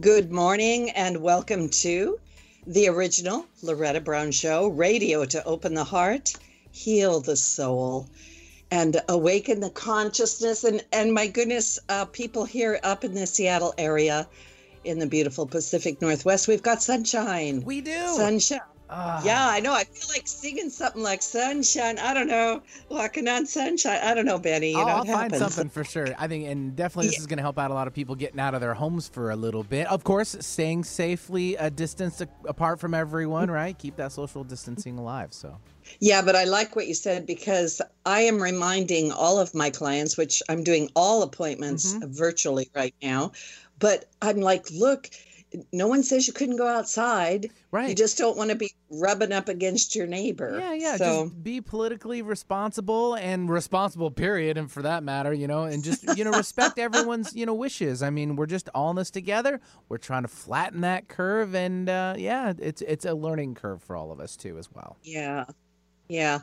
Good morning and welcome to the original Loretta Brown Show, radio to open the heart, heal the soul, and awaken the consciousness. And, and my goodness, uh, people here up in the Seattle area in the beautiful Pacific Northwest, we've got sunshine. We do. Sunshine. Ah. Yeah, I know. I feel like singing something like sunshine. I don't know. Walking on sunshine. I don't know, Benny. You I'll, know, I'll find happens. something for sure. I think, and definitely, this Yeah. is going to help out a lot of people getting out of their homes for a little bit. Of course, staying safely a distance apart from everyone, right? Keep that social distancing alive. So, Yeah, but I like what you said because I am reminding all of my clients, which I'm doing all appointments Mm-hmm. virtually right now. But I'm like, look, no one says you couldn't go outside. Right. You just don't want to be rubbing up against your neighbor. yeah, yeah. So, Just be politically responsible and responsible, period. And for that matter, you know, and just you know respect everyone's you know wishes. I mean, we're just all in this together. We're trying to flatten that curve, and uh, yeah, it's it's a learning curve for all of us too, as well. yeah, yeah.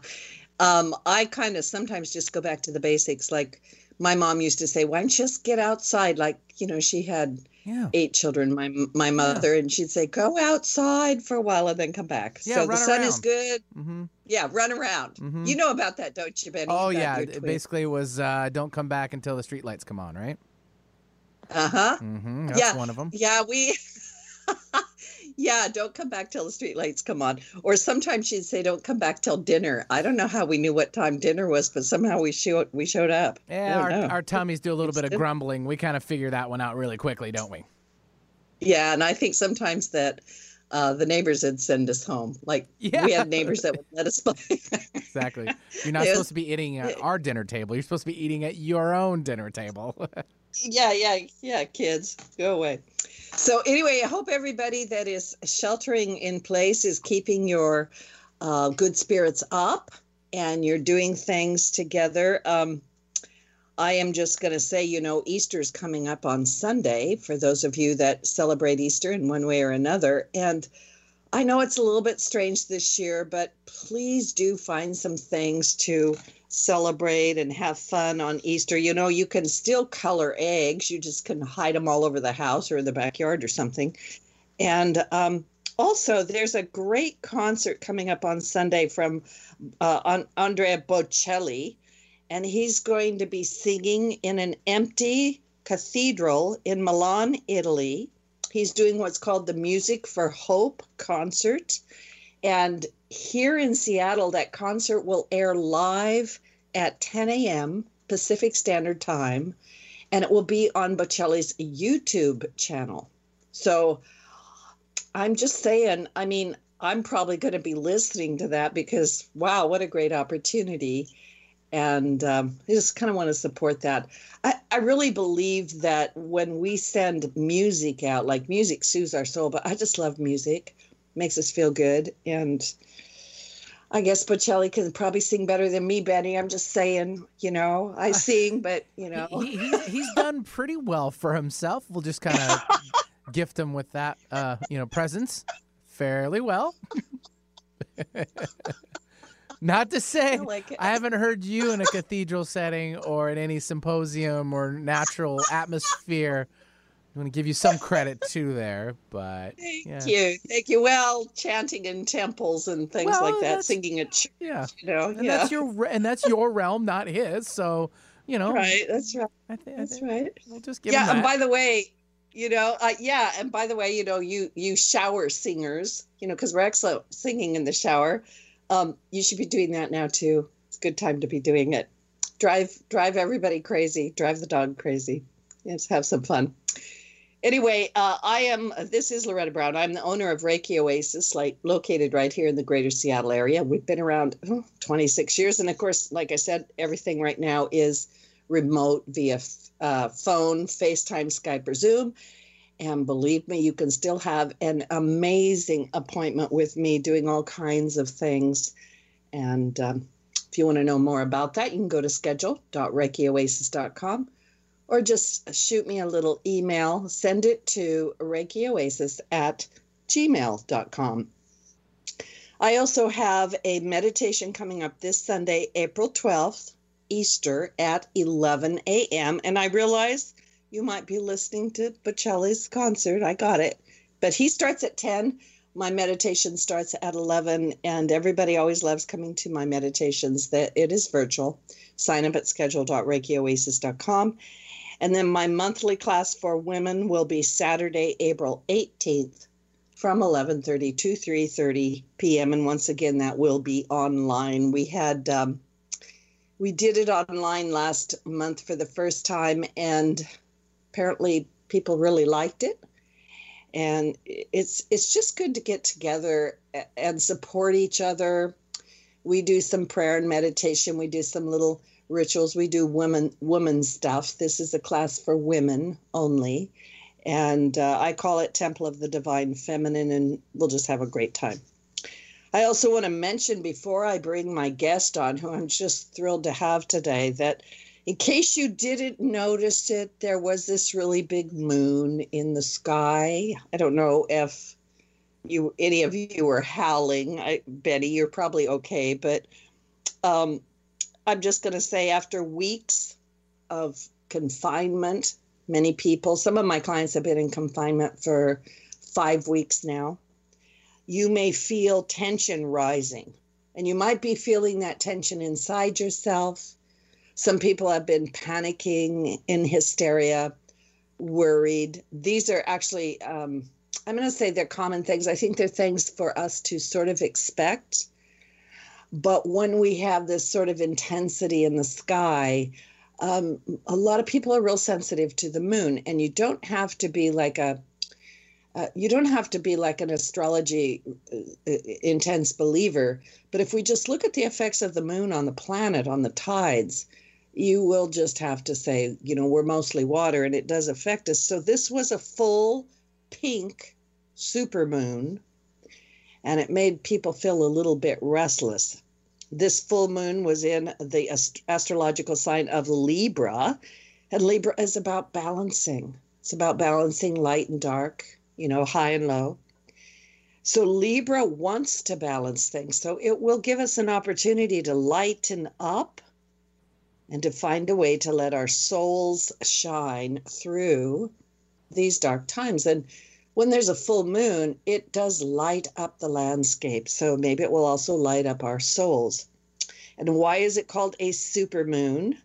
Um, I kind of sometimes just go back to the basics. Like my mom used to say, why don't you just get outside? Like, you know, she had Yeah. eight children, my my mother, and she'd say, "Go outside for a while and then come back." Yeah, so the sun is good. Mm-hmm. Yeah, run around. Mhm. You know about that, don't you, Benny? Oh yeah, it basically was uh, don't come back until the streetlights come on, right? Uh huh. Mm-hmm. That's Yeah. one of them. Yeah, we. yeah, don't come back till the street lights come on. Or sometimes she'd say, "Don't come back till dinner." I don't know how we knew what time dinner was, but somehow we showed we showed up. Yeah, our, know. our tummies do a little It's bit of grumbling. We kind of figure that one out really quickly, don't we? Yeah, and I think sometimes that uh, the neighbors would send us home. Like we Yeah. had neighbors that would let us play. Exactly. You're not supposed to be eating at our dinner table. You're supposed to be eating at your own dinner table. yeah, yeah, yeah, kids, go away. So anyway, I hope everybody that is sheltering in place is keeping your uh, good spirits up and you're doing things together. Um, I am just going to say, you know, Easter's coming up on Sunday for those of you that celebrate Easter in one way or another. And I know it's a little bit strange this year, but please do find some things to celebrate and have fun on Easter. You know, you can still color eggs, you just can hide them all over the house or in the backyard or something. And um, also, there's a great concert coming up on Sunday from uh, An- Andrea Bocelli, and he's going to be singing in an empty cathedral in Milan, Italy. He's doing what's called the Music for Hope concert. And here in Seattle, that concert will air live at 10 a.m. Pacific Standard Time, and it will be on Bocelli's YouTube channel. So I'm just saying, I mean, I'm probably going to be listening to that because, wow, what a great opportunity. And um, I just kind of want to support that. I, I really believe that when we send music out, like music soothes our soul, but I just love music, makes us feel good. And I guess Bocelli can probably sing better than me, Benny. I'm just saying, you know, I sing, but, you know. he, he's, he's done pretty well for himself. We'll just kind of gift him with that, uh, you know, presence fairly well. Not to say I like. I haven't heard you in a cathedral setting or in any symposium or natural atmosphere. I'm going to give you some credit too there, but Thank yeah. you. Thank you. Well, chanting in temples and things Well, like that, singing at church, yeah, you know. and yeah. that's your and that's your realm, not his. So you know, right. That's right. I think That's right. we'll just give Yeah. And by the way, you know, uh, yeah. And by the way, you know, you you shower singers, you know, because we're excellent singing in the shower. Um, you should be doing that now too. It's a good time to be doing it. Drive drive everybody crazy. Drive the dog crazy. Let's have some fun. Anyway, uh, I am. This is Loretta Brown. I'm the owner of Reiki Oasis, like located right here in the Greater Seattle area. We've been around oh, 26 years, and of course, like I said, everything right now is remote via uh, phone, FaceTime, Skype, or Zoom. And believe me, you can still have an amazing appointment with me doing all kinds of things. And um, if you want to know more about that, you can go to schedule.reikioasis.com or just shoot me a little email. Send it to reikioasis at gmail.com. I also have a meditation coming up this Sunday, April 12th, Easter at 11 a.m. And I realize you might be listening to Bocelli's concert. I got it. But he starts at 10. My meditation starts at 11, and everybody always loves coming to my meditations. That it is virtual. Sign up at schedule.reikioasis.com. And then my monthly class for women will be Saturday, April 18th from 11:30 to 3:30 p.m. and once again that will be online. We had um, we did it online last month for the first time and apparently people really liked it. And it's it's just good to get together and support each other. We do some prayer and meditation, we do some little rituals, we do women woman stuff. This is a class for women only and uh, I call it Temple of the Divine Feminine, and we'll just have a great time. I also want to mention before I bring my guest on, who I'm just thrilled to have today, that in case you didn't notice it, there was this really big moon in the sky. I don't know if you any of you were howling. I, Betty, you're probably okay, but um, I'm just going to say after weeks of confinement many people. Some of my clients have been in confinement for five weeks now. You may feel tension rising, and you might be feeling that tension inside yourself. Some people have been panicking in hysteria, worried. These are actually, um, I'm going to say they're common things. I think they're things for us to sort of expect. But when we have this sort of intensity in the sky, um, a lot of people are real sensitive to the moon, and you don't have to be like a uh, you don't have to be like an astrology uh, uh, intense believer, but if we just look at the effects of the moon on the planet, on the tides, you will just have to say, you know, we're mostly water and it does affect us. So this was a full pink super moon, and it made people feel a little bit restless this full moon was in the ast- astrological sign of Libra, and Libra is about balancing. It's about balancing light and dark, you know, high and low. So Libra wants to balance things. So it will give us an opportunity to lighten up and to find a way to let our souls shine through these dark times. And when there's a full moon, it does light up the landscape. So maybe it will also light up our souls. And why is it called a supermoon?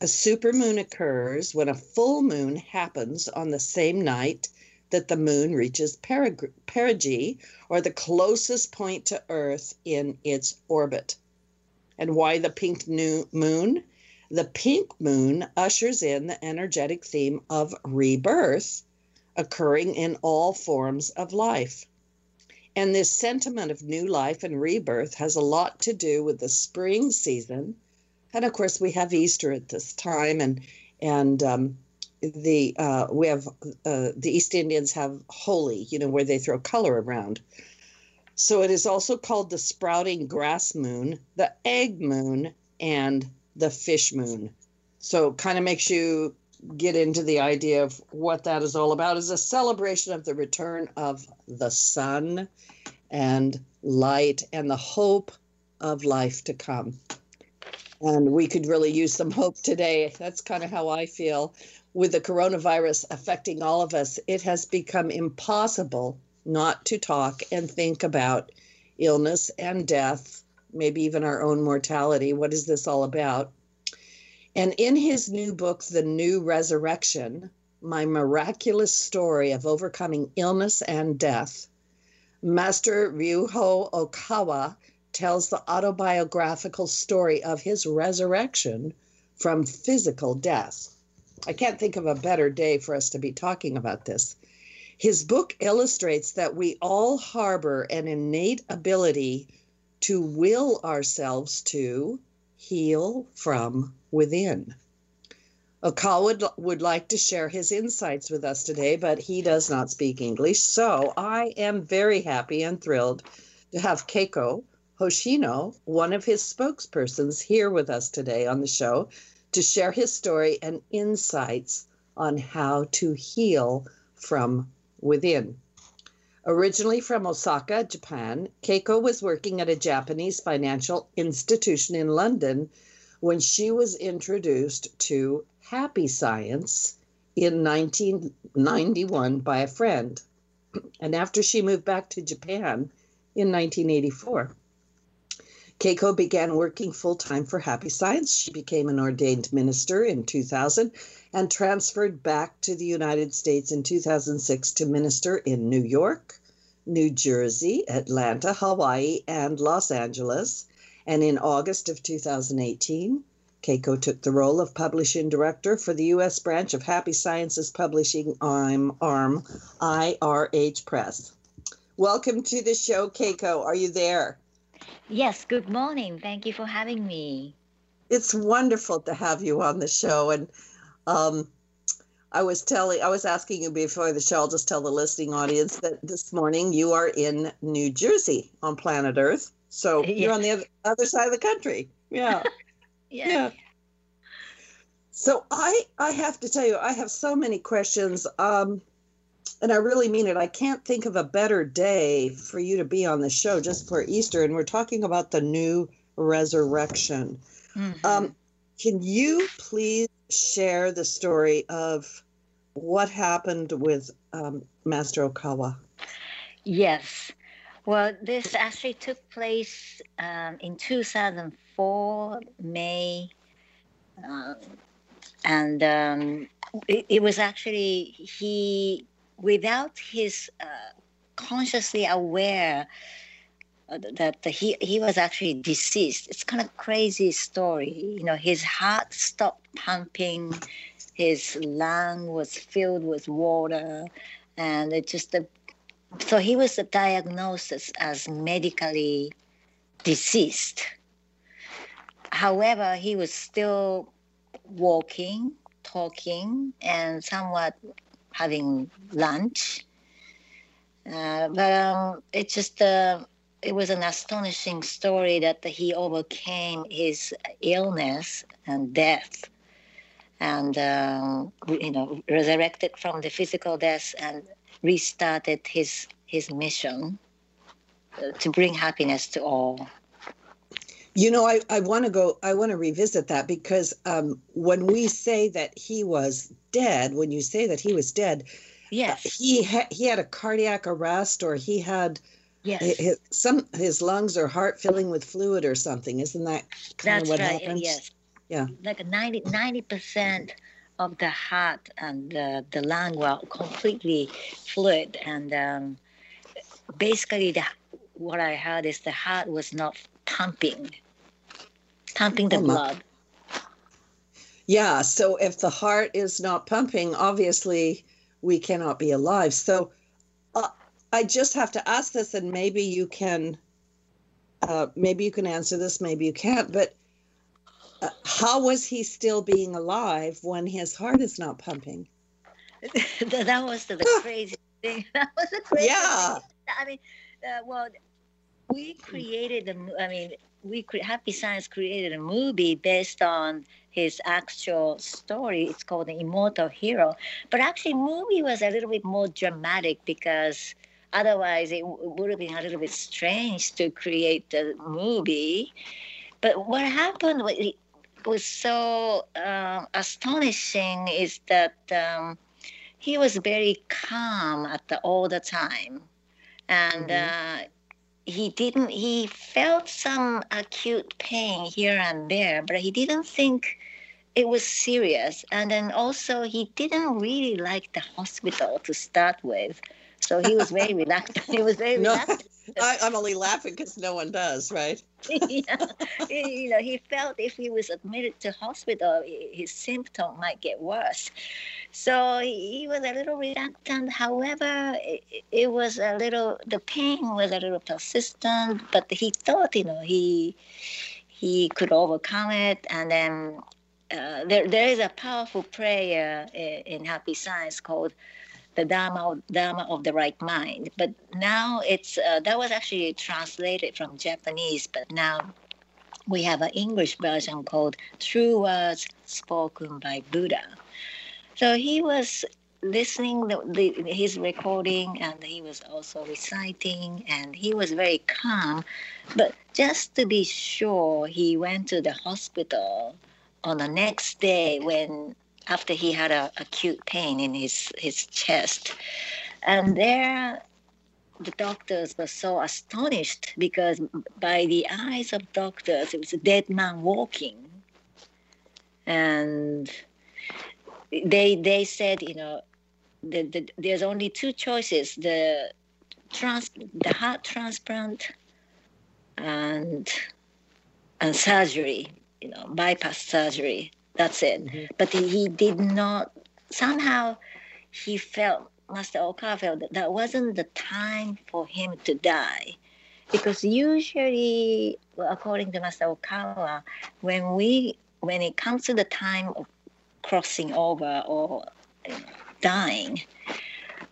A supermoon occurs when a full moon happens on the same night that the moon reaches perigee, or the closest point to Earth in its orbit. And why the pink new moon? The pink moon ushers in the energetic theme of rebirth occurring in all forms of life. And this sentiment of new life and rebirth has a lot to do with the spring season. And of course, we have Easter at this time, and and um, the uh, we have uh, the East Indians have Holi, you know, where they throw color around. So it is also called the sprouting grass moon, the egg moon, and the fish moon. So kind of makes you get into the idea of what that is all about is a celebration of the return of the sun and light and the hope of life to come. And we could really use some hope today. That's kind of how I feel. With the coronavirus affecting all of us, it has become impossible not to talk and think about illness and death, maybe even our own mortality. What is this all about? And in his new book, The New Resurrection My Miraculous Story of Overcoming Illness and Death, Master Ryuho Okawa tells the autobiographical story of his resurrection from physical death. I can't think of a better day for us to be talking about this. His book illustrates that we all harbor an innate ability to will ourselves to heal from within. Okawa would, would like to share his insights with us today, but he does not speak English. So I am very happy and thrilled to have Keiko Hoshino, one of his spokespersons, here with us today on the show to share his story and insights on how to heal from within. Originally from Osaka, Japan, Keiko was working at a Japanese financial institution in London when she was introduced to happy science in 1991 by a friend. And after she moved back to Japan in 1984, Keiko began working full time for Happy Science. She became an ordained minister in 2000 and transferred back to the United States in 2006 to minister in New York, New Jersey, Atlanta, Hawaii, and Los Angeles. And in August of 2018, Keiko took the role of publishing director for the U.S. branch of Happy Sciences Publishing arm, arm IRH Press. Welcome to the show, Keiko. Are you there? Yes, good morning. Thank you for having me. It's wonderful to have you on the show. And um, I was telling, I was asking you before the show, I'll just tell the listening audience that this morning you are in New Jersey on planet Earth. So you're on the other, other side of the country. Yeah. yes. Yeah. So I I have to tell you, I have so many questions. Um, and I really mean it. I can't think of a better day for you to be on the show just for Easter. And we're talking about the new resurrection. Mm-hmm. Um, can you please share the story of what happened with um, Master Okawa? Yes. Well, this actually took place um, in 2004, May. Uh, and um, it, it was actually, he without his uh, consciously aware uh, that he he was actually deceased. It's kind of crazy story. You know, his heart stopped pumping, his lung was filled with water, and it just so he was diagnosed as medically deceased. However, he was still walking, talking, and somewhat having lunch. Uh, but um, it just uh, it was an astonishing story that he overcame his illness and death, and um, you know resurrected from the physical death and restarted his his mission uh, to bring happiness to all. You know, I, I want to go, I want to revisit that because um, when we say that he was dead, when you say that he was dead, yes, uh, he ha- he had a cardiac arrest or he had yes his, some his lungs or heart filling with fluid or something. Isn't that kind That's of what right. happens? Yes. Yeah. Like 90 percent of the heart and the, the lung were completely fluid, and um, basically the what I heard is the heart was not pumping, pumping the oh blood. Yeah. So if the heart is not pumping, obviously we cannot be alive. So uh, I just have to ask this, and maybe you can, uh, maybe you can answer this, maybe you can't. But uh, how was he still being alive when his heart is not pumping? that was the, the crazy thing. That was the crazy. Yeah. Thing. I mean, uh, well, we created the. I mean, we Happy Science created a movie based on his actual story. It's called The Immortal Hero. But actually, movie was a little bit more dramatic because otherwise it w- would have been a little bit strange to create the movie. But what happened was, was so uh, astonishing is that um, he was very calm at the, all the time. And mm-hmm. uh, he didn't he felt some acute pain here and there but he didn't think it was serious. And then also he didn't really like the hospital to start with so he was very reluctant he was very no, reluctant I, am only laughing because no one does right yeah. you know he felt if he was admitted to hospital his symptom might get worse so he was a little reluctant. However, it, it, was a little, the pain was a little persistent, but he thought, you know, he he could overcome it. And then uh, there, there is a powerful prayer in, in Happy Science called the Dharma, Dharma of the Right Mind. But now it's, uh, that was actually translated from Japanese, but now we have an English version called True Words Spoken by Buddha. So he was listening the, the, his recording and he was also reciting and he was very calm but just to be sure he went to the hospital on the next day when after he had a acute pain in his his chest, and there the doctors were so astonished because by the eyes of doctors it was a dead man walking. And they they said you know the, the, there's only two choices the trans the heart transplant and and surgery you know bypass surgery that's it mm-hmm. but he did not somehow he felt master okawa felt that that wasn't the time for him to die because usually according to master okawa when we when it comes to the time of crossing over or dying,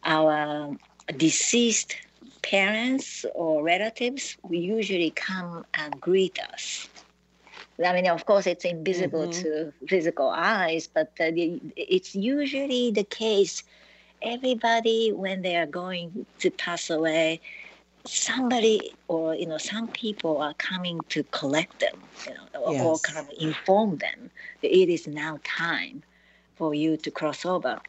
our deceased parents or relatives will usually come and greet us. I mean, of course, it's invisible mm-hmm. to physical eyes, but uh, it's usually the case. Everybody, when they are going to pass away, somebody or you know some people are coming to collect them, you know, or, yes. or kind of inform them that it is now time for you to cross over.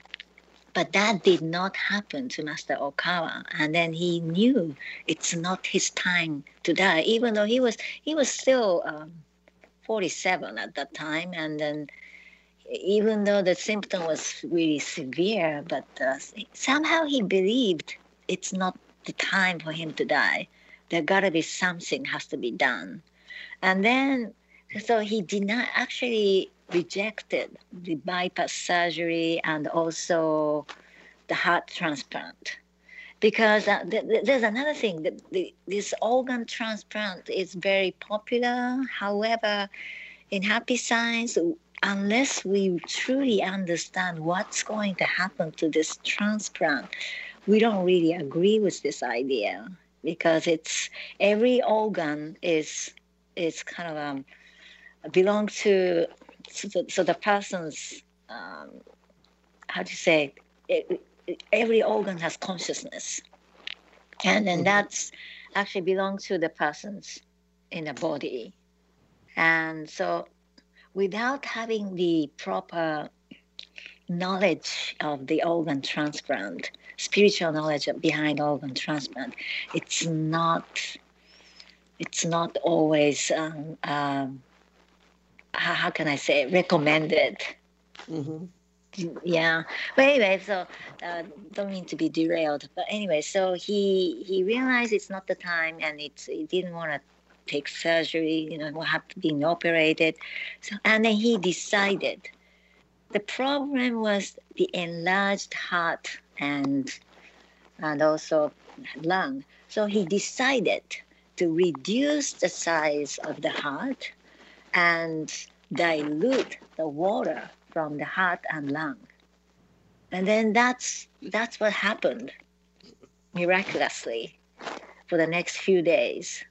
But that did not happen to Master Okawa, and then he knew it's not his time to die, even though he was he was still um, 47 at that time, and then even though the symptom was really severe, but uh, somehow he believed it's not the time for him to die. There gotta be something has to be done, and then so he did not actually rejected the bypass surgery and also the heart transplant because uh, th- th- there's another thing that the, this organ transplant is very popular. However in happy science unless we truly understand what's going to happen to this transplant we don't really agree with this idea. Because it's every organ is is kind of um, belong to so the, so the person's um, how do you say it, every organ has consciousness and then mm-hmm. that's actually belongs to the person's in the body and so without having the proper knowledge of the organ transplant spiritual knowledge behind organ transplant it's not it's not always um, um, how, how can I say recommended. Mm-hmm. Yeah. But anyway, so uh, don't mean to be derailed. But anyway, so he he realized it's not the time, and it's he didn't want to take surgery. You know, have to be operated. So and then he decided. The problem was the enlarged heart and and also lung. So he decided to reduce the size of the heart and dilute the water from the heart and lung. And then that's that's what happened miraculously for the next few days.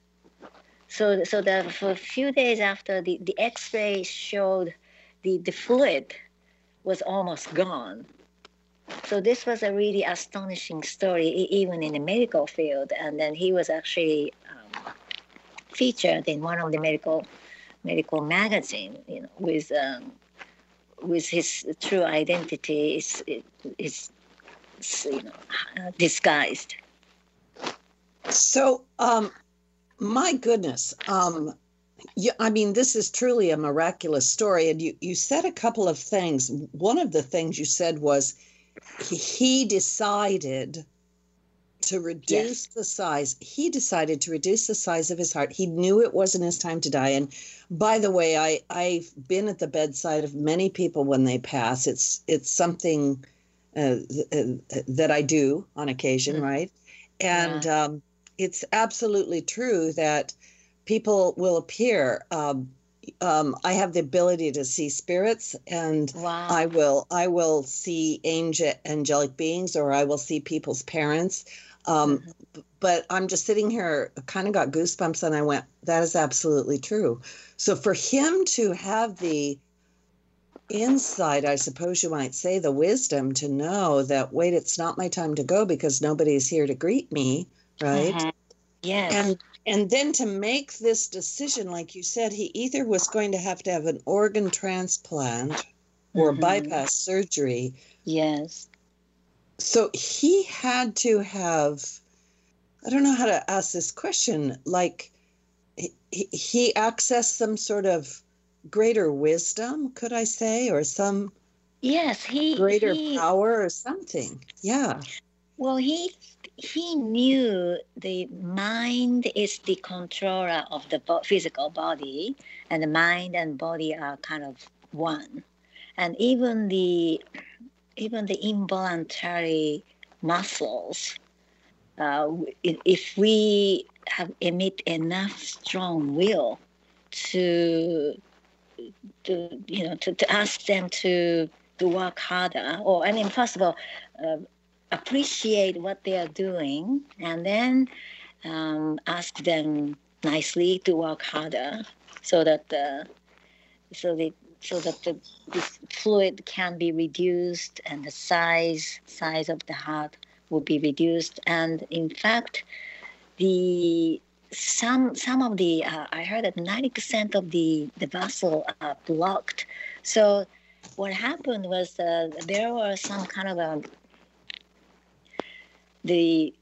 So so the for a few days after the, the x-ray showed the, the fluid was almost gone. So this was a really astonishing story, even in the medical field. And then he was actually um, featured in one of the medical medical magazine, you know, with um, with his true identity is is, you know disguised. So, um, my goodness, um, I mean, this is truly a miraculous story. And you you said a couple of things. One of the things you said was he decided to reduce yes. the size. He decided to reduce the size of his heart. He knew it wasn't his time to die. And by the way, I I've been at the bedside of many people when they pass. It's it's something uh, that I do on occasion, mm-hmm. right? And yeah. um, it's absolutely true that people will appear. Um, um, I have the ability to see spirits, and wow. I will I will see angel angelic beings, or I will see people's parents. Um, mm-hmm. But I'm just sitting here, kind of got goosebumps, and I went, that is absolutely true. So for him to have the insight, I suppose you might say, the wisdom to know that, wait, it's not my time to go because nobody's here to greet me, right? Mm-hmm. Yes. And and then to make this decision, like you said, he either was going to have to have an organ transplant or Mhm. bypass surgery. Yes. So he had to have, I don't know how to ask this question, like he, he- accessed some sort of greater wisdom, could I say, or some Yes, he greater he, power or something. Yeah. Well, he he knew the mind is the controller of the physical body, and the mind and body are kind of one, and even the even the involuntary muscles. Uh, if we have emit enough strong will to to you know to, to ask them to to work harder or i mean first of all uh, appreciate what they are doing and then um, ask them nicely to work harder so that the so the so that the, the fluid can be reduced and the size size of the heart will be reduced and in fact the some some of the uh, I heard that ninety percent of the the vessel are blocked. So what happened was uh, there was some kind of a the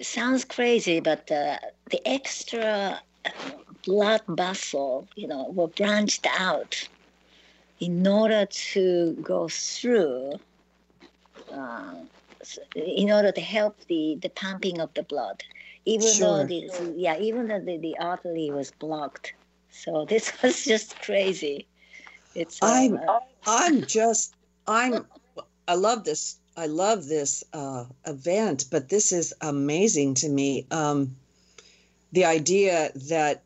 sounds crazy, but uh, the extra blood vessel, you know, were branched out in order to go through. Uh, in order to help the, the pumping of the blood, even though the yeah, even though the, the artery was blocked. So this was just crazy. It's uh, I'm- uh, I'm just I'm I love this I love this uh, event, but this is amazing to me. Um, the idea that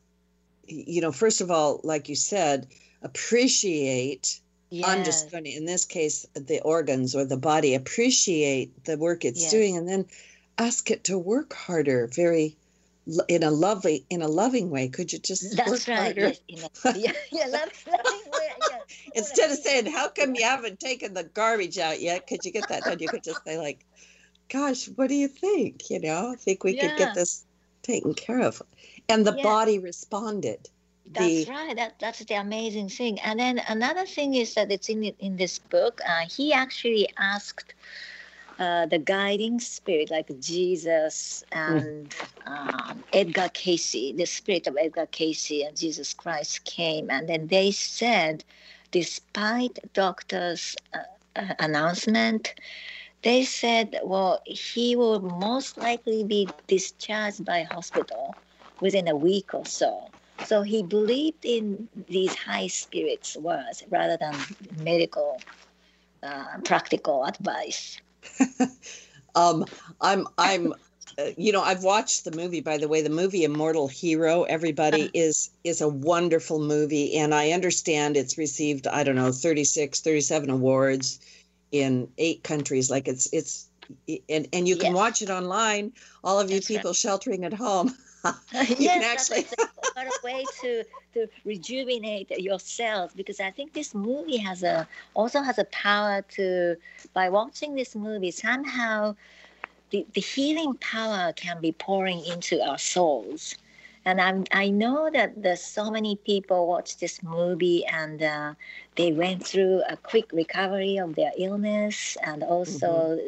you know, first of all, like you said, appreciate. I'm just yes. going to, in this case, the organs or the body, appreciate the work it's Yes. doing, and then ask it to work harder. Very in a lovely, in a loving way. Could you just work right. harder? Yes, in a, yeah, yeah, loving, loving way, yeah. Instead of saying, "How come you haven't taken the garbage out yet?" Could you get that done? You could just say, "Like, gosh, what do you think? You know, I think we could get this taken care of." And the Yeah. body responded. That's the- right. That that's the amazing thing. And then another thing is that it's in in this book. Uh, he actually asked uh, the guiding spirit, like Jesus and um, Edgar Cayce, the spirit of Edgar Cayce and Jesus Christ came, and then they said, despite doctors' uh, uh, announcement. They said, well, he will most likely be discharged by hospital within a week or so. So he believed in these high spirits words rather than medical, uh, practical advice. Um, I'm, I'm, uh, you know, I've watched the movie. By the way, the movie Immortal Hero. Everybody Uh-huh. is is a wonderful movie, and I understand it's received. I don't know, 36, 37 awards in eight countries. Like it's it's, and and you can Yes. watch it online. All of you That's right. people sheltering at home. yes, actually- a kind of way to to rejuvenate yourself because I think this movie has a also has a power to by watching this movie somehow the, the healing power can be pouring into our souls. And I'm, I know that there's so many people watch this movie and uh, they went through a quick recovery of their illness. And also,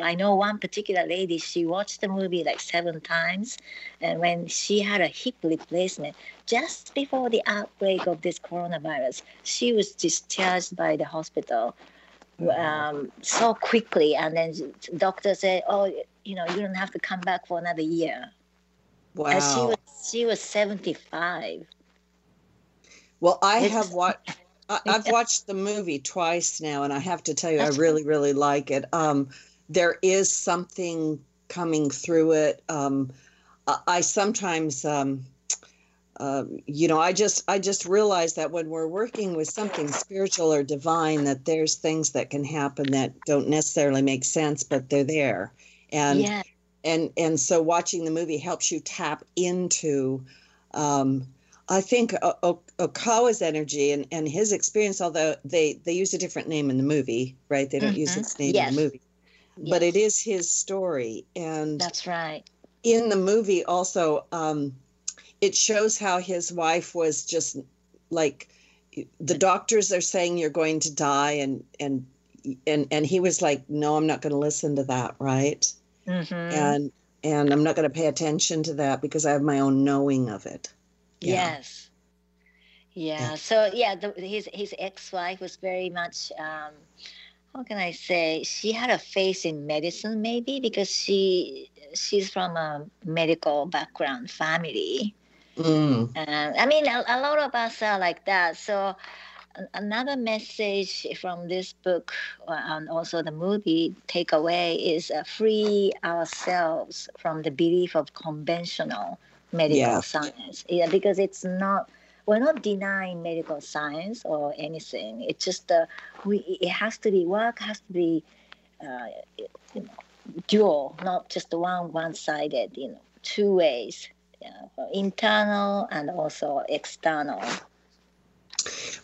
I know one particular lady, she watched the movie like seven times. And when she had a hip replacement, just before the outbreak of this coronavirus, she was discharged by the hospital um, so quickly. And then the doctor said, "Oh, you know, you don't have to come back for another year." Wow. And she was she was seventy five. Well, I It's- have watched. I've watched the movie twice now, and I have to tell you, That's I really, really like it. Um, there is something coming through it. Um, I, I sometimes, um, uh, you know, I just, I just realize that when we're working with something spiritual or divine, that there's things that can happen that don't necessarily make sense, but they're there, and yeah, and and so watching the movie helps you tap into um i think o- okawa's energy and and his experience although they they use a different name in the movie right they don't use Mhm. its name Yes. in the movie but it is his story and That's right. in the movie also um it shows how his wife was just like the doctors are saying you're going to die and and and and he was like no i'm not going to listen to that right Mhm. and and i'm not going to pay attention to that because i have my own knowing of it Yeah. Yes. Yeah. So yeah, the, his his ex-wife was very much. Um, how can I say? She had a face in medicine, maybe because she she's from a medical background family. Mm. And I mean, a, a lot of us are like that. So another message from this book uh, and also the movie takeaway is uh, free ourselves from the belief of conventional medical Yeah. science. Yeah, because it's not. We're not denying medical science or anything. It's just uh, we. It has to be work has to be, uh, you know, dual, not just one one-sided. You know, two ways yeah, internal and also external.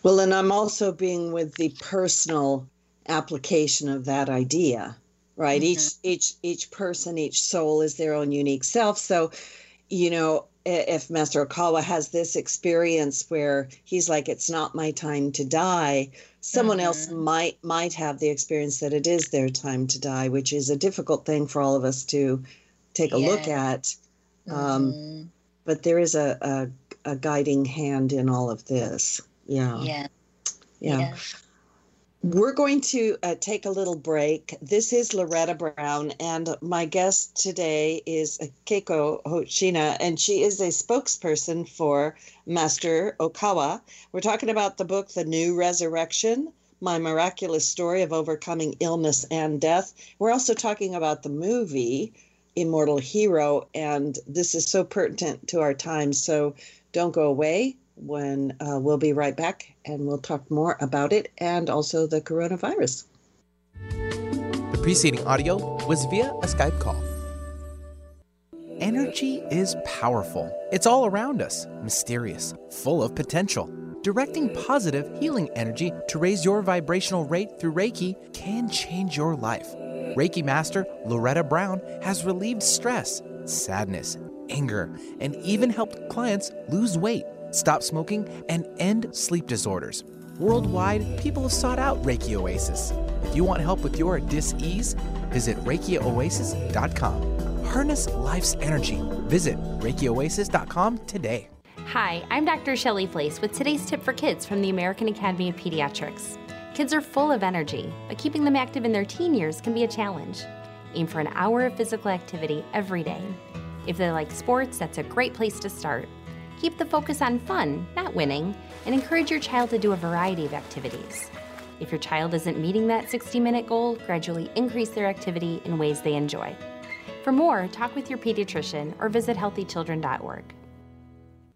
Well and i'm also being with the personal application of that idea right? Each each each person each soul is their own unique self. So you know if master okawa has this experience where he's like it's not my time to die someone else Mhm. might might have the experience that it is their time to die which is a difficult thing for all of us to take a look at. Um, Mhm. but there is a, a a guiding hand in all of this yeah yeah. yeah we're going to uh, take a little break. This is Loretta Brown, and my guest today is Keiko Hoshino, and she is a spokesperson for Master Okawa. We're talking about the book, The New Resurrection My Miraculous Story of Overcoming Illness and Death. We're also talking about the movie, Immortal Hero, and this is so pertinent to our times. So don't go away when uh, we'll be right back and we'll talk more about it and also the coronavirus. The preceding audio was via a Skype call. Energy is powerful. It's all around us, mysterious, full of potential. Directing positive, healing energy to raise your vibrational rate through Reiki can change your life. Reiki Master Loretta Brown has relieved stress, sadness, anger, and even helped clients lose weight, stop smoking, and end sleep disorders. Worldwide, people have sought out Reiki Oasis. If you want help with your dis-ease, visit ReikiOasis.com. Harness life's energy. Visit ReikiOasis.com today. Hi, I'm Dr. Shelly Flais with today's tip for kids from the American Academy of Pediatrics. Kids are full of energy, but keeping them active in their teen years can be a challenge. Aim for an hour of physical activity every day. If they like sports, that's a great place to start. Keep the focus on fun, not winning, and encourage your child to do a variety of activities. If your child isn't meeting that 60 minute goal, gradually increase their activity in ways they enjoy. For more, talk with your pediatrician or visit healthychildren.org.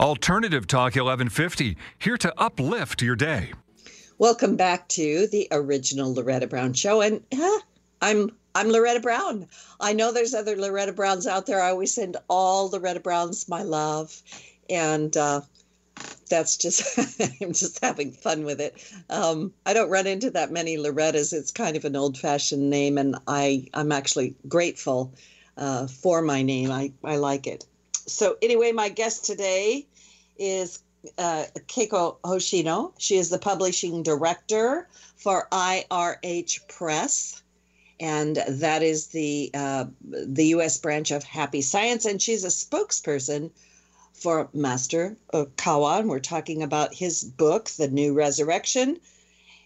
Alternative Talk 1150, here to uplift your day. Welcome back to the original Loretta Brown show and uh, I'm I'm Loretta Brown. I know there's other Loretta Browns out there. I always send all Loretta Browns my love and uh that's just I'm just having fun with it. Um, I don't run into that many Lorettas. It's kind of an old-fashioned name, and I I'm actually grateful uh, for my name. I I like it. So anyway, my guest today is uh, Keiko Hoshino. She is the publishing director for IRH Press, and that is the uh, the U.S. branch of Happy Science, and she's a spokesperson for Master Okawa. And we're talking about his book, The New Resurrection,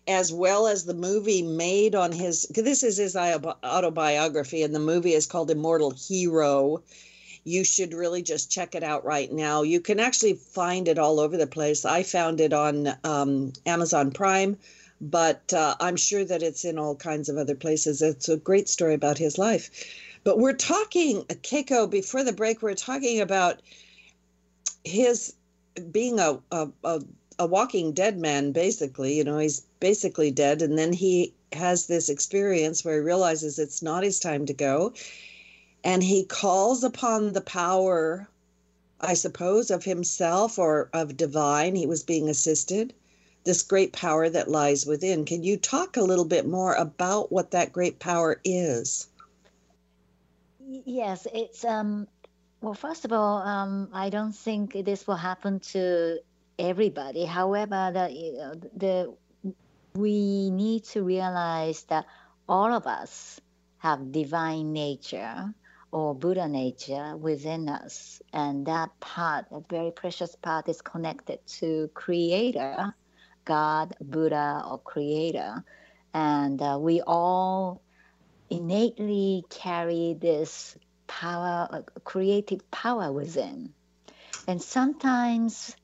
as well as the movie made on his. This is his autobiography, and the movie is called Immortal Hero you should really just check it out right now. You can actually find it all over the place. I found it on um, Amazon Prime, but uh, I'm sure that it's in all kinds of other places. It's a great story about his life. But we're talking, Keiko, before the break, we're talking about his being a, a, a a walking dead man, basically. You know, he's basically dead. And then he has this experience where he realizes it's not his time to go. And he calls upon the power, I suppose, of himself or of divine. He was being assisted, this great power that lies within. Can you talk a little bit more about what that great power is? Yes, it's um well first of all, um I don't think this will happen to everybody. However, the you know, the we need to realize that all of us have divine nature or Buddha nature within us, and that part, a very precious part, is connected to Creator, God, Buddha, or Creator, and uh, we all innately carry this power, uh, creative power within. And sometimes,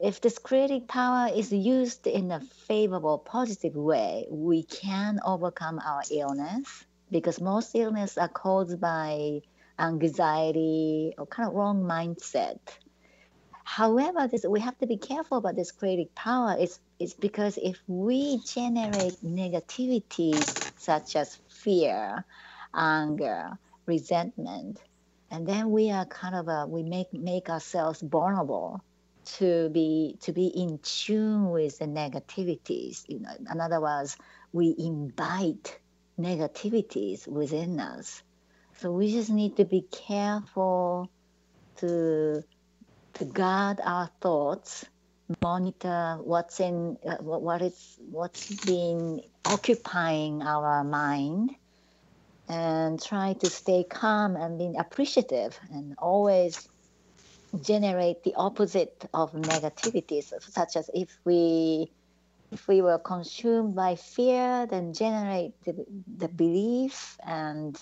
if this creative power is used in a favorable, positive way, we can overcome our illness because most illness are caused by anxiety or kind of wrong mindset. However, this, we have to be careful about this creative power. It's, it's because if we generate negativity such as fear, anger, resentment, and then we are kind of a, we make make ourselves vulnerable to be to be in tune with the negativities. You know, in other words, we invite negativities within us. So we just need to be careful to to guard our thoughts, monitor what's in uh, what is what's been occupying our mind, and try to stay calm and be appreciative and always generate the opposite of negativities such as if we if we were consumed by fear then generate the, the belief and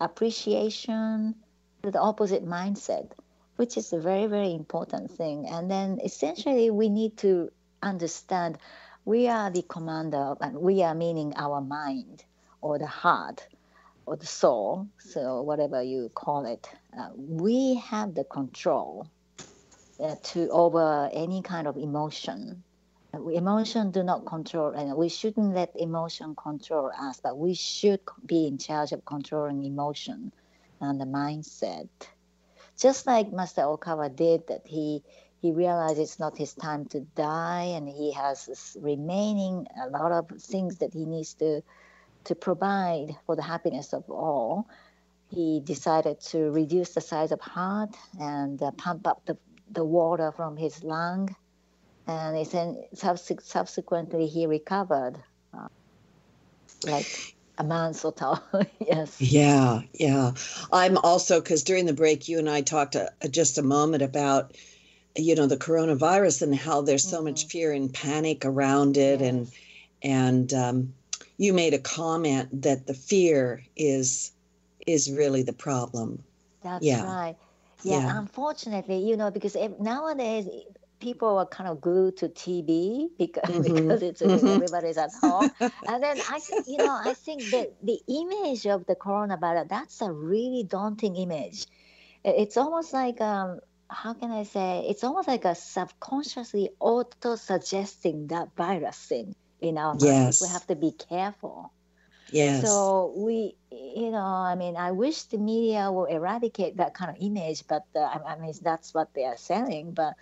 appreciation the opposite mindset which is a very very important thing and then essentially we need to understand we are the commander and we are meaning our mind or the heart or the soul, so whatever you call it, uh, we have the control uh, to over any kind of emotion. Emotion do not control, and we shouldn't let emotion control us, but we should be in charge of controlling emotion and the mindset. Just like Master Okawa did, that he he realized it's not his time to die, and he has remaining a lot of things that he needs to to provide for the happiness of all, he decided to reduce the size of heart and uh, pump up the, the water from his lung. And then subsequently he recovered uh, like a month or so. yes. Yeah, yeah. I'm also, because during the break, you and I talked a, uh, just a moment about, you know, the coronavirus and how there's so mm-hmm. much fear and panic around it. Yes. And, and, um, you made a comment that the fear is is really the problem. That's yeah. right. Yeah, yeah, unfortunately, you know, because nowadays people are kind of glued to TV because, mm-hmm. because it's mm-hmm. everybody's at home. and then I think, you know, I think that the image of the coronavirus, that's a really daunting image. It's almost like, um, how can I say, it's almost like a subconsciously auto suggesting that virus thing in our minds. Yes. We have to be careful. Yes. So we, you know, I mean, I wish the media will eradicate that kind of image, but uh, I, I mean, that's what they are selling. But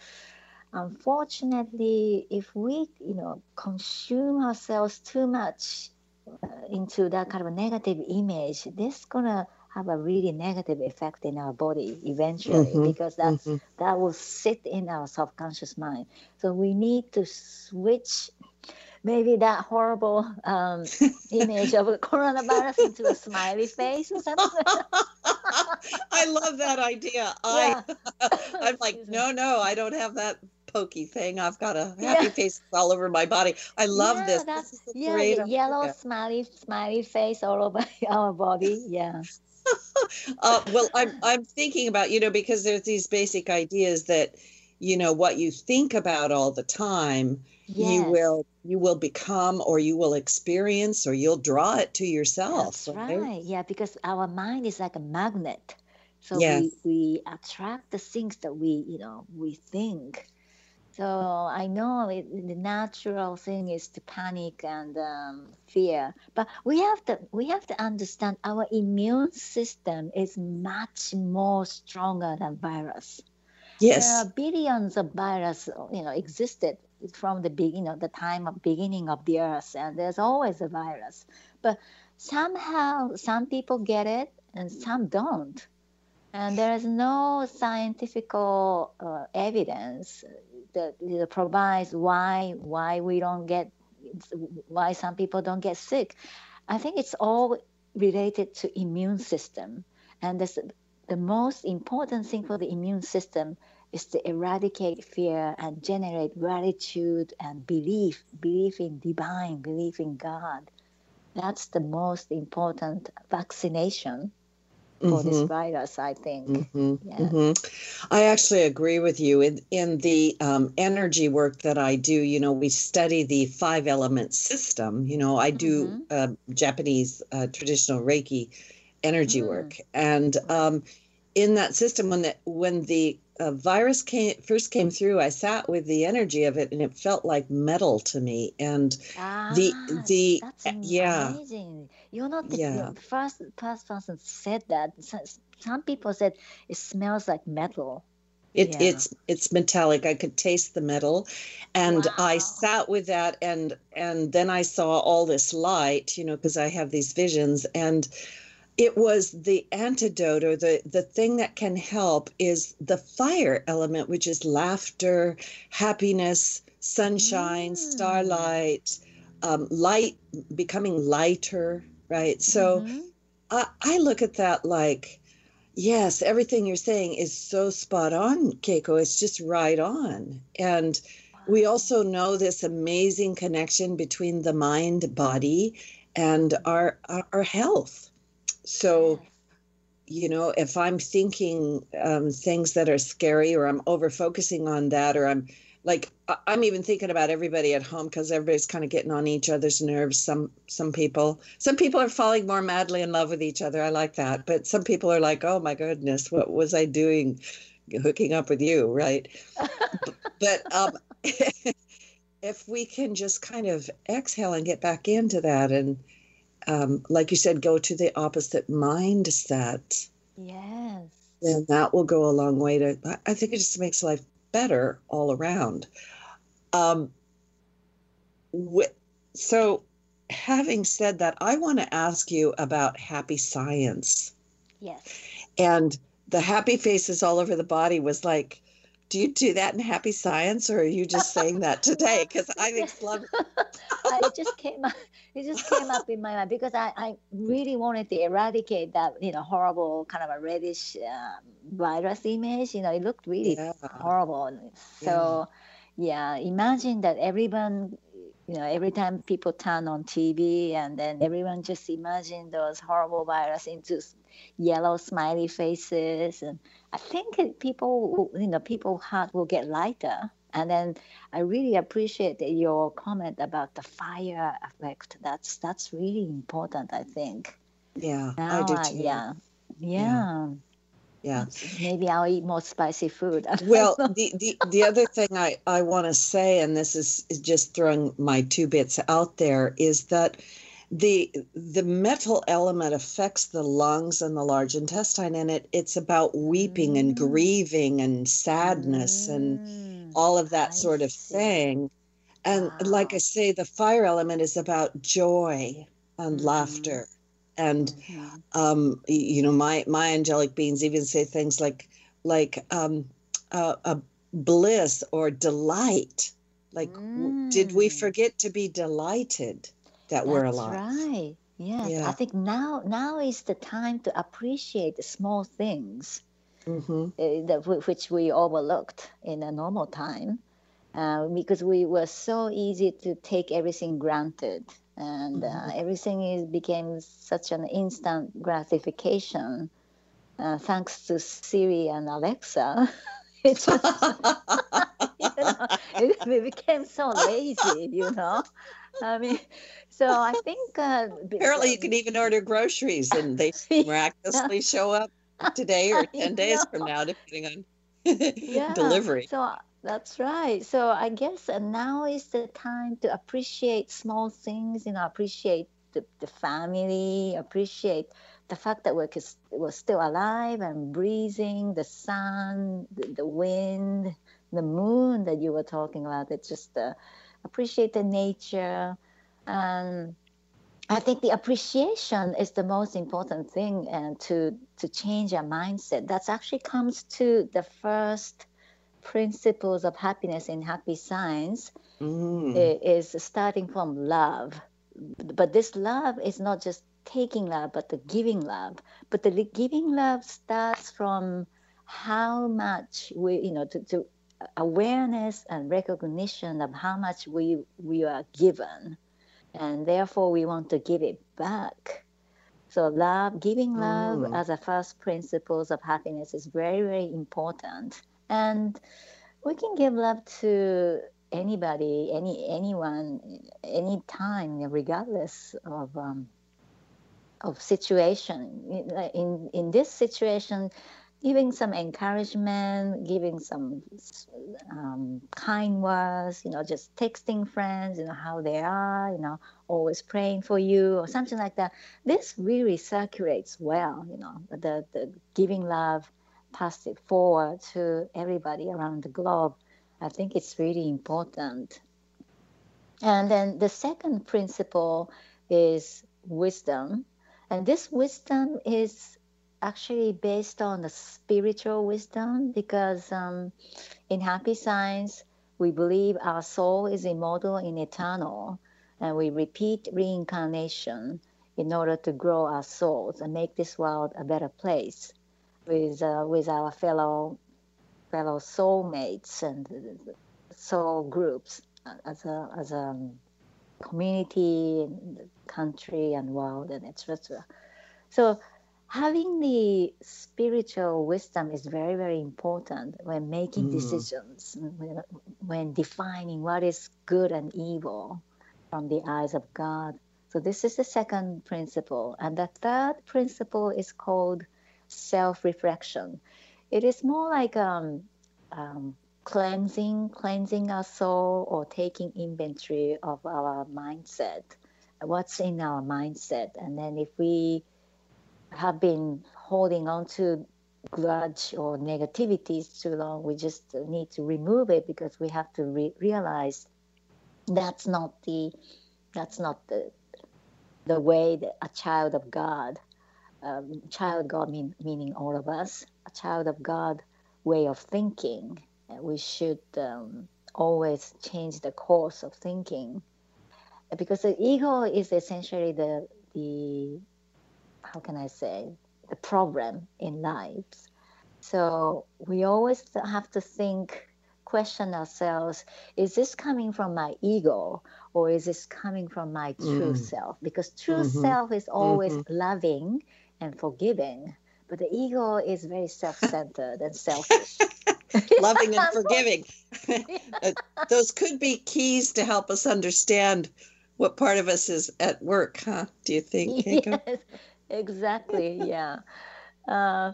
unfortunately, if we, you know, consume ourselves too much uh, into that kind of a negative image, this gonna have a really negative effect in our body eventually mm-hmm. because that's mm-hmm. that will sit in our subconscious mind. So we need to switch maybe that horrible um, image of a coronavirus into a smiley face or something. I love that idea. Yeah. I, I'm like, no, no, I don't have that pokey thing. I've got a happy yeah. face all over my body. I love yeah, this. That's, this yeah, great yellow smiley smiley face all over our body. Yeah. uh, well, I'm I'm thinking about you know because there's these basic ideas that you know what you think about all the time yes. you will you will become or you will experience or you'll draw it to yourself That's right? right yeah because our mind is like a magnet so yes. we, we attract the things that we you know we think So I know it, the natural thing is to panic and um, fear, but we have to we have to understand our immune system is much more stronger than virus. Yes. There are billions of virus, you know, existed from the beginning of the time of beginning of the earth, and there's always a virus. But somehow some people get it and some don't, and there is no scientific uh, evidence that, provides why why we don't get why some people don't get sick. I think it's all related to immune system, and this the most important thing for the immune system is to eradicate fear and generate gratitude and belief, belief in divine, belief in God. That's the most important vaccination for this virus, I think. hmm Yeah. hmm I actually agree with you. In in the um, energy work that I do, you know, we study the five element system. You know, I do Mhm. uh, Japanese uh, traditional Reiki energy Mm. work, and um, in that system, when the when the uh, virus came first came through, I sat with the energy of it, and it felt like metal to me. And Ah, the the that's yeah. amazing. You're not the Yeah. first first person said that. So- Some people said it smells like metal. It, Yeah. It's it's metallic. I could taste the metal, and I sat with that, and and then I saw all this light, you know, because I have these visions, and it was the antidote or the the thing that can help is the fire element, which is laughter, happiness, sunshine, Mm. starlight, um, light becoming lighter, right? So. Mhm. I, I look at that like, yes, everything you're saying is so spot on, Keiko. It's just right on. And we also know this amazing connection between the mind, body, and our, our health. So, you know, if I'm thinking um, things that are scary, or I'm over focusing on that, or I'm like, I'm even thinking about everybody at home because everybody's kind of getting on each other's nerves. Some some people, some people are falling more madly in love with each other. I like that, but some people are like, oh my goodness, what was I doing, hooking up with you, right? but um, if we can just kind of exhale and get back into that, and um, like you said, go to the opposite mindset Yes. then that will go a long way to I- think it just makes life better all around um wh- so having said that i want to ask you about happy science Yes. and the happy faces all over the body was like do you do that in happy science or are you just saying that today because i think it's lovely I, it just came up. It just came up in my mind because I, I really wanted to eradicate that you know horrible kind of a reddish um, virus image. You know, it looked really Yeah. horrible. So, yeah. imagine that everyone, you know, every time people turn on TV and then everyone just imagine those horrible virus into yellow smiley faces, and I think people, you know, people's heart will get lighter. And then I really appreciate your comment about the fire effect. That's that's really important. I think. yeah Now i do I- too yeah, yeah. yeah Maybe I'll eat more spicy food. Well the, the the other thing i i want to say and this is, is just throwing my two bits out there is that the the metal element affects the lungs and the large intestine and it it's about weeping and Mm. grieving and sadness and Mm, all of that I sort of see. thing and like i say the fire element is about joy and Mhm. laughter and Mhm. um you know my my angelic beings even say things like like um uh, a bliss or delight like did we Mm. forget to be delighted that we're That's alive right. Yes, I think now now is the time to appreciate the small things hmm uh, that whi- which we overlooked in a normal time, uh, because we were so easy to take everything granted, and uh, Mhm. everything is became such an instant gratification. Uh, thanks to Siri and Alexa, it you know, it, we became so lazy, you know. I mean, so I think uh, apparently you can even order groceries and they Yeah. miraculously show up today or 10 days from now depending on yeah. delivery So That's right. So I guess uh, now is the time to appreciate small things, you know, appreciate the, the family, appreciate the fact that we're, we're still alive and breathing, the sun, the, the wind, the moon that you were talking about. It's just uh, appreciate the nature. And I think the appreciation is the most important thing and to, to change our mindset. That actually comes to the first principles of happiness in happy science mm. is starting from love. But this love is not just taking love, but the giving love. But the giving love starts from how much we, you know, to, to awareness and recognition of how much we we are given, and therefore we want to give it back. So love, giving love mm. as a first principles of happiness is very very important, and we can give love to anybody, any anyone, anytime, regardless of. Um, of situation in in this situation giving some encouragement, giving some um, kind words, you know, just texting friends, you know, how they are, you know, always praying for you or something like that. This really circulates well, you know, the, the giving love, pass it forward to everybody around the globe. I think it's really important. And then the second principle is wisdom. And this wisdom is actually based on the spiritual wisdom because um, in happy science we believe our soul is immortal and eternal and we repeat reincarnation in order to grow our souls and make this world a better place with uh, with our fellow fellow soulmates and soul groups uh, as a as a community and country and world and etc so having the spiritual wisdom is very very important when making mm. decisions when, when defining what is good and evil from the eyes of god. So this is the second principle and the third principle is called self-reflection. It is more like um, um, cleansing cleansing our soul or taking inventory of our mindset what's in our mindset. And then if we have been holding on to grudge or negativities too long, we just need to remove it because we have to re- realize that's not the that's not the the way that a child of God, um, child God mean, meaning all of us, a child of God way of thinking. We should um, always change the course of thinking because the ego is essentially the the how can I say, the problem in lives. So we always have to think, question ourselves, is this coming from my ego or is this coming from my true mm. self? Because true mm-hmm. self is always mm-hmm. loving and forgiving, but the ego is very self-centered and selfish. loving and forgiving. Uh, those could be keys to help us understand what part of us is at work, huh? Do you think? Yes, exactly. Yeah. Uh,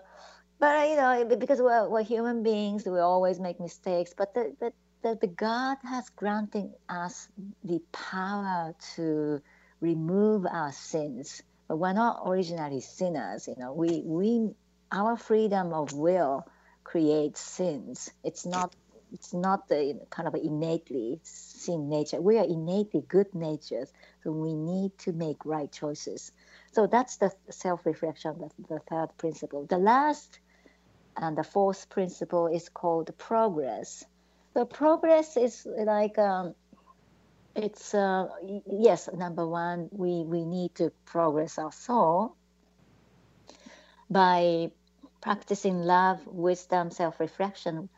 but you know, because we're, we're human beings, we always make mistakes. But the, the, the, the God has granted us the power to remove our sins. But we're not originally sinners. You know, we we our freedom of will creates sins. It's not it's not the kind of innately sin nature. We are innately good natures, so we need to make right choices. So that's the self-reflection, the, the third principle. The last and the fourth principle is called progress. The progress is like um, it's uh, yes, number one, we we need to progress our soul by practicing love, wisdom, self-reflection.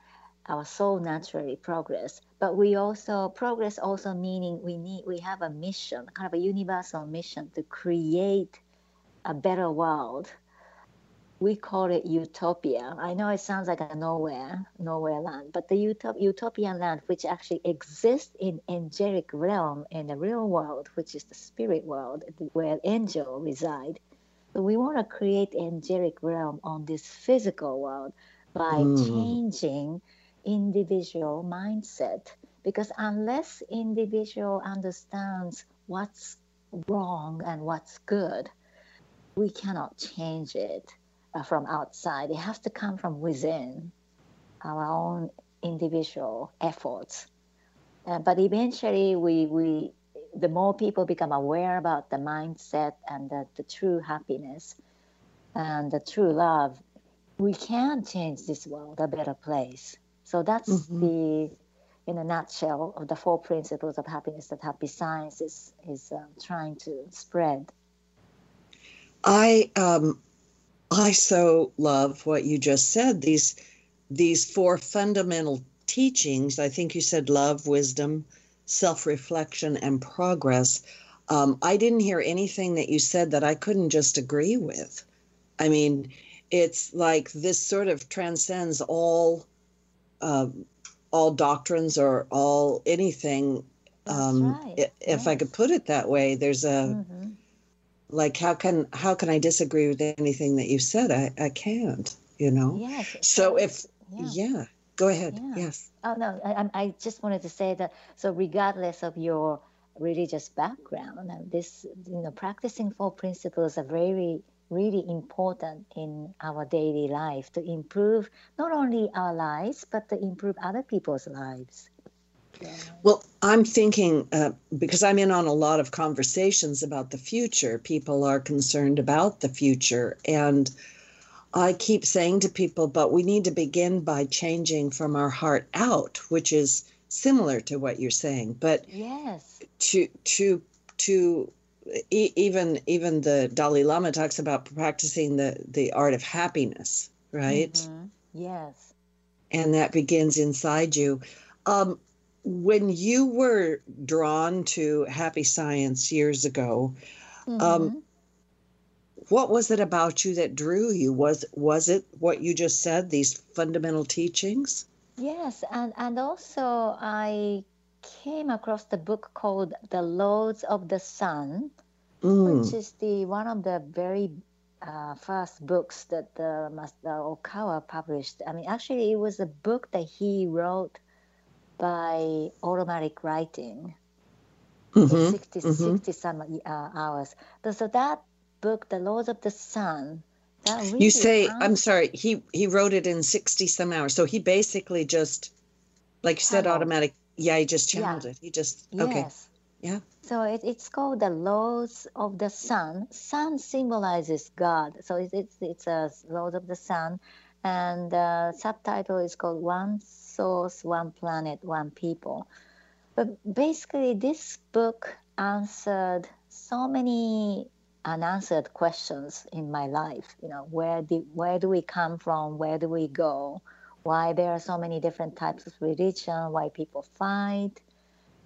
Our soul naturally progress, but we also progress also meaning we need we have a mission, kind of a universal mission to create a better world. We call it utopia. I know it sounds like a nowhere, nowhere land, but the utop- utopian land, which actually exists in angelic realm in the real world, which is the spirit world, where angels reside. So we want to create angelic realm on this physical world by mm. changing individual mindset because unless individual understands what's wrong and what's good, we cannot change it uh, from outside. It has to come from within our own individual efforts. Uh, but eventually, we, we the more people become aware about the mindset and the, the true happiness and the true love, we can change this world a better place. So that's mm-hmm. the, in a nutshell, of the four principles of happiness that Happy Science is is um, trying to spread. I um, I so love what you just said. These these four fundamental teachings. I think you said love, wisdom, self reflection, and progress. Um, I didn't hear anything that you said that I couldn't just agree with. I mean, it's like this sort of transcends all uh, all doctrines or all anything. Um, right. If yes. I could put it that way, there's a mm-hmm. Like how can how can I disagree with anything that you said? I I can't. You know. Yes. So if yeah. yeah. go ahead. Yeah. Yes. Oh no, I, I just wanted to say that. So regardless of your religious background, this you know practicing four principles are very really important in our daily life to improve not only our lives but to improve other people's lives yeah. well i'm thinking uh, because i'm in on a lot of conversations about the future people are concerned about the future and i keep saying to people but we need to begin by changing from our heart out which is similar to what you're saying but yes to to to even even the Dalai Lama talks about practicing the the art of happiness, right? Mm-hmm. Yes. And that begins inside you. Um, when you were drawn to happy science years ago, um, mm-hmm. um, what was it about you that drew you? Was was it what you just said? These fundamental teachings? Yes, and and also I came across the book called The Laws of the Sun, mm. which is the one of the very uh, first books that uh, Master Okawa published. I mean, actually, it was a book that he wrote by automatic writing. Mm-hmm. 60, mm-hmm. 60 some uh, hours. So that book, The Laws of the Sun, Really you say i'm sorry he he wrote it in 60 some hours so he basically just like you said automatic yeah, he just channeled yeah. it. He just yes. okay. Yeah. So it, it's called the laws of the sun. Sun symbolizes God. So it, it's it's a laws of the sun, and the subtitle is called One Source, One Planet, One People. But basically, this book answered so many unanswered questions in my life. You know, where do where do we come from? Where do we go? why there are so many different types of religion, why people fight.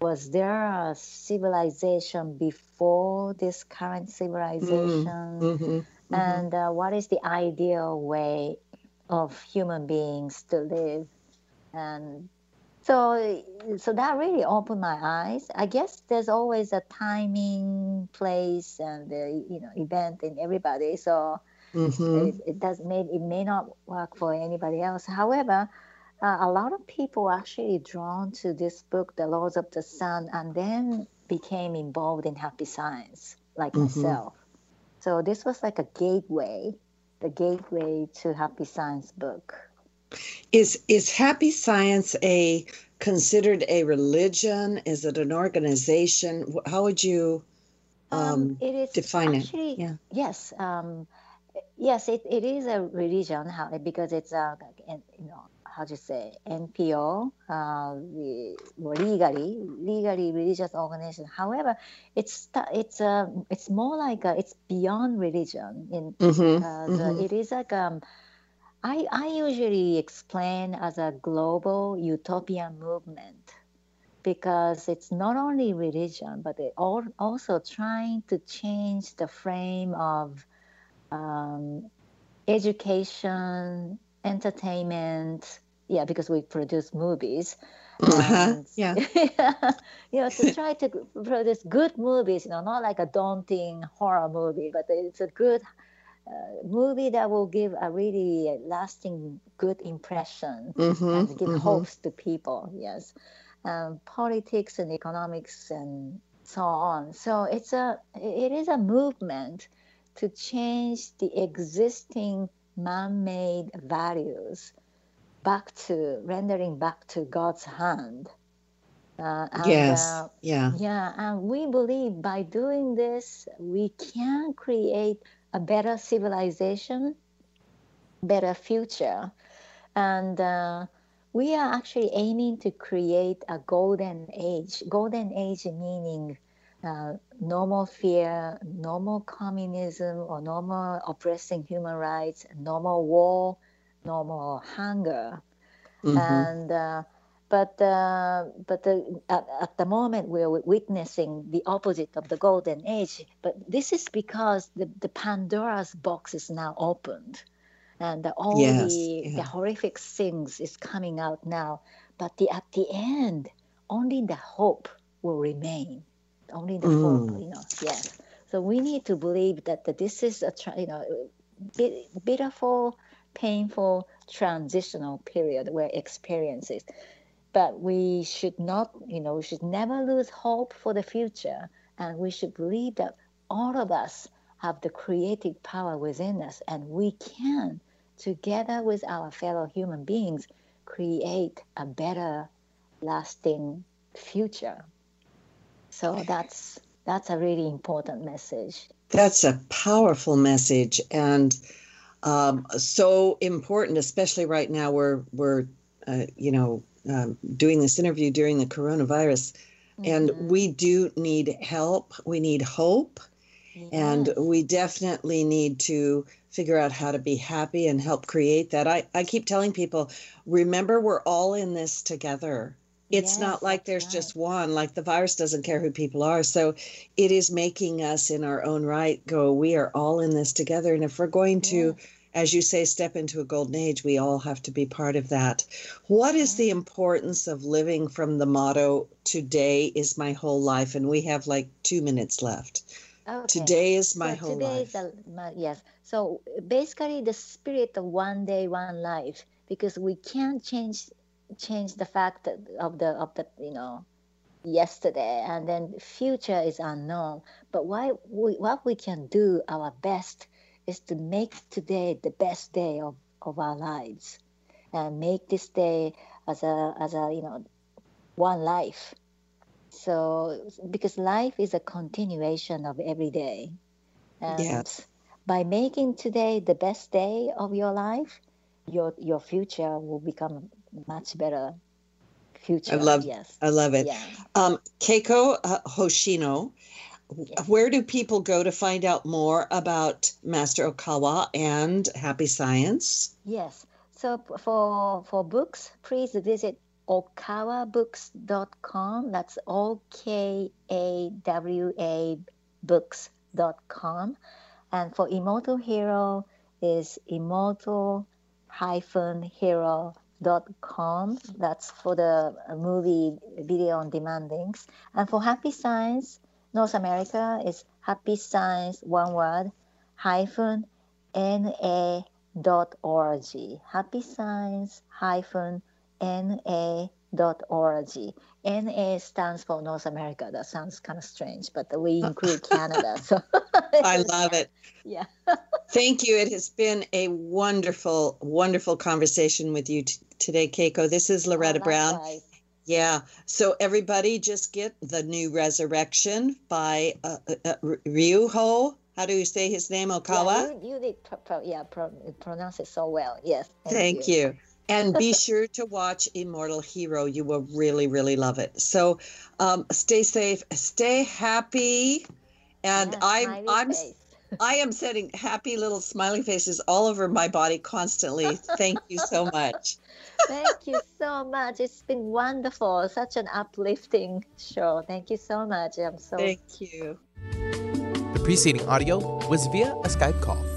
Was there a civilization before this current civilization? Mm-hmm. mm-hmm, mm-hmm. And uh, what is the ideal way of human beings to live? And so, so that really opened my eyes. I guess there's always a timing, place, and the you know event in everybody. So Mm-hmm. It, it, does may it may not work for anybody else. However, uh, a lot of people actually drawn to this book, The Laws of the Sun, and then became involved in happy science, like mm-hmm. myself. So this was like a gateway, the gateway to happy science book. Is is happy science a considered a religion? Is it an organization? How would you um, um, it is define actually, it? Yeah. Yes. Um, yes, it, it is a religion how, because it's a you know how to say NPO, uh, legally legally religious organization. However, it's it's uh, it's more like a, it's beyond religion. In mm-hmm, uh, the, mm-hmm. it is like um, I I usually explain as a global utopian movement because it's not only religion but it all, also trying to change the frame of um, education, entertainment. Yeah, because we produce movies. Uh-huh. yeah. you know, to try to produce good movies, you know, not like a daunting horror movie, but it's a good uh, movie that will give a really lasting good impression Mhm, and give mhm. hopes to people. Yes, um, politics and economics and so on. So it's a it is a movement to change the existing man-made values back to rendering back to God's hand. Uh, and, yes. uh, yeah. yeah, and we believe by doing this, we can create a better civilization, better future. And uh, we are actually aiming to create a golden age. Golden age meaning uh, no more fear, no more communism, or no more oppressing human rights, no more war, no more hunger Mhm. and uh, but uh, but the, at, at the moment we're witnessing the opposite of the golden age but this is because the, the pandora's box is now opened and all Yes, the, yeah. the horrific things is coming out now but the at the end only the hope will remain only the hope Mm. you know yes so we need to believe that, that this is a you know bit, beautiful painful transitional period we're experiencing but we should not you know we should never lose hope for the future. And we should believe that all of us have the creative power within us. And we can together with our fellow human beings create a better lasting future. So that's that's a really important message. That's a powerful message. And um, so important, especially right now. We're we're uh, you know um, doing this interview during the coronavirus, and Mhm. we do need help. We need hope, and we definitely need to figure out how to be happy and help create that. I I keep telling people, remember, we're all in this together. It's Yes, not like there's right. just one, like the virus doesn't care who people are. So it is making us in our own right go, we are all in this together. And if we're going to, as you say, step into a golden age, we all have to be part of that. What is the importance of living from the motto, today is my whole life? And we have like two minutes left. Okay. Today is my so whole today life. is a, my, yes. So basically, the spirit of one day, one life, because we can't change change the fact of the of the you know yesterday, and then future is unknown. But why we, what we can do our best is to make today the best day of, of our lives, and make this day as a as a you know one life. So because life is a continuation of every day. And Yes. by making today the best day of your life, your your future will become much better future. I love- yes. I love it. Um, Keiko uh, Hoshino, Yes. where do people go to find out more about Master Okawa and Happy Science? Yes. So for for books, please visit okawabooks.com. That's O K A W A books.com. And for Immortal Hero is immortal hero.com. That's for the uh, movie video on demand links. And for Happy Science, North America is happy science, one word, hyphen na dot org. Happy science hyphen na dot org. NA stands for North America. That sounds kind of strange, but we include Canada. So I love it. Yeah. Thank you. It has been a wonderful, wonderful conversation with you t- today, Keiko. This is Loretta Oh, Brown. Yeah. So everybody just get the new Resurrection by uh, uh, uh, Ryuho. How do you say his name? Okawa? Yeah, you, you did pro- pro- yeah, pro- pronounce it so well. Yes. Thank you. And be sure to watch Immortal Hero. You will really, really love it. So um, stay safe, stay happy. And Yeah, I'm, I'm, face. I am setting happy little smiley faces all over my body constantly. Thank you so much. Thank you so much. It's been wonderful. Such an uplifting show. Thank you so much. I'm so Thank you. The preceding audio was via a Skype call.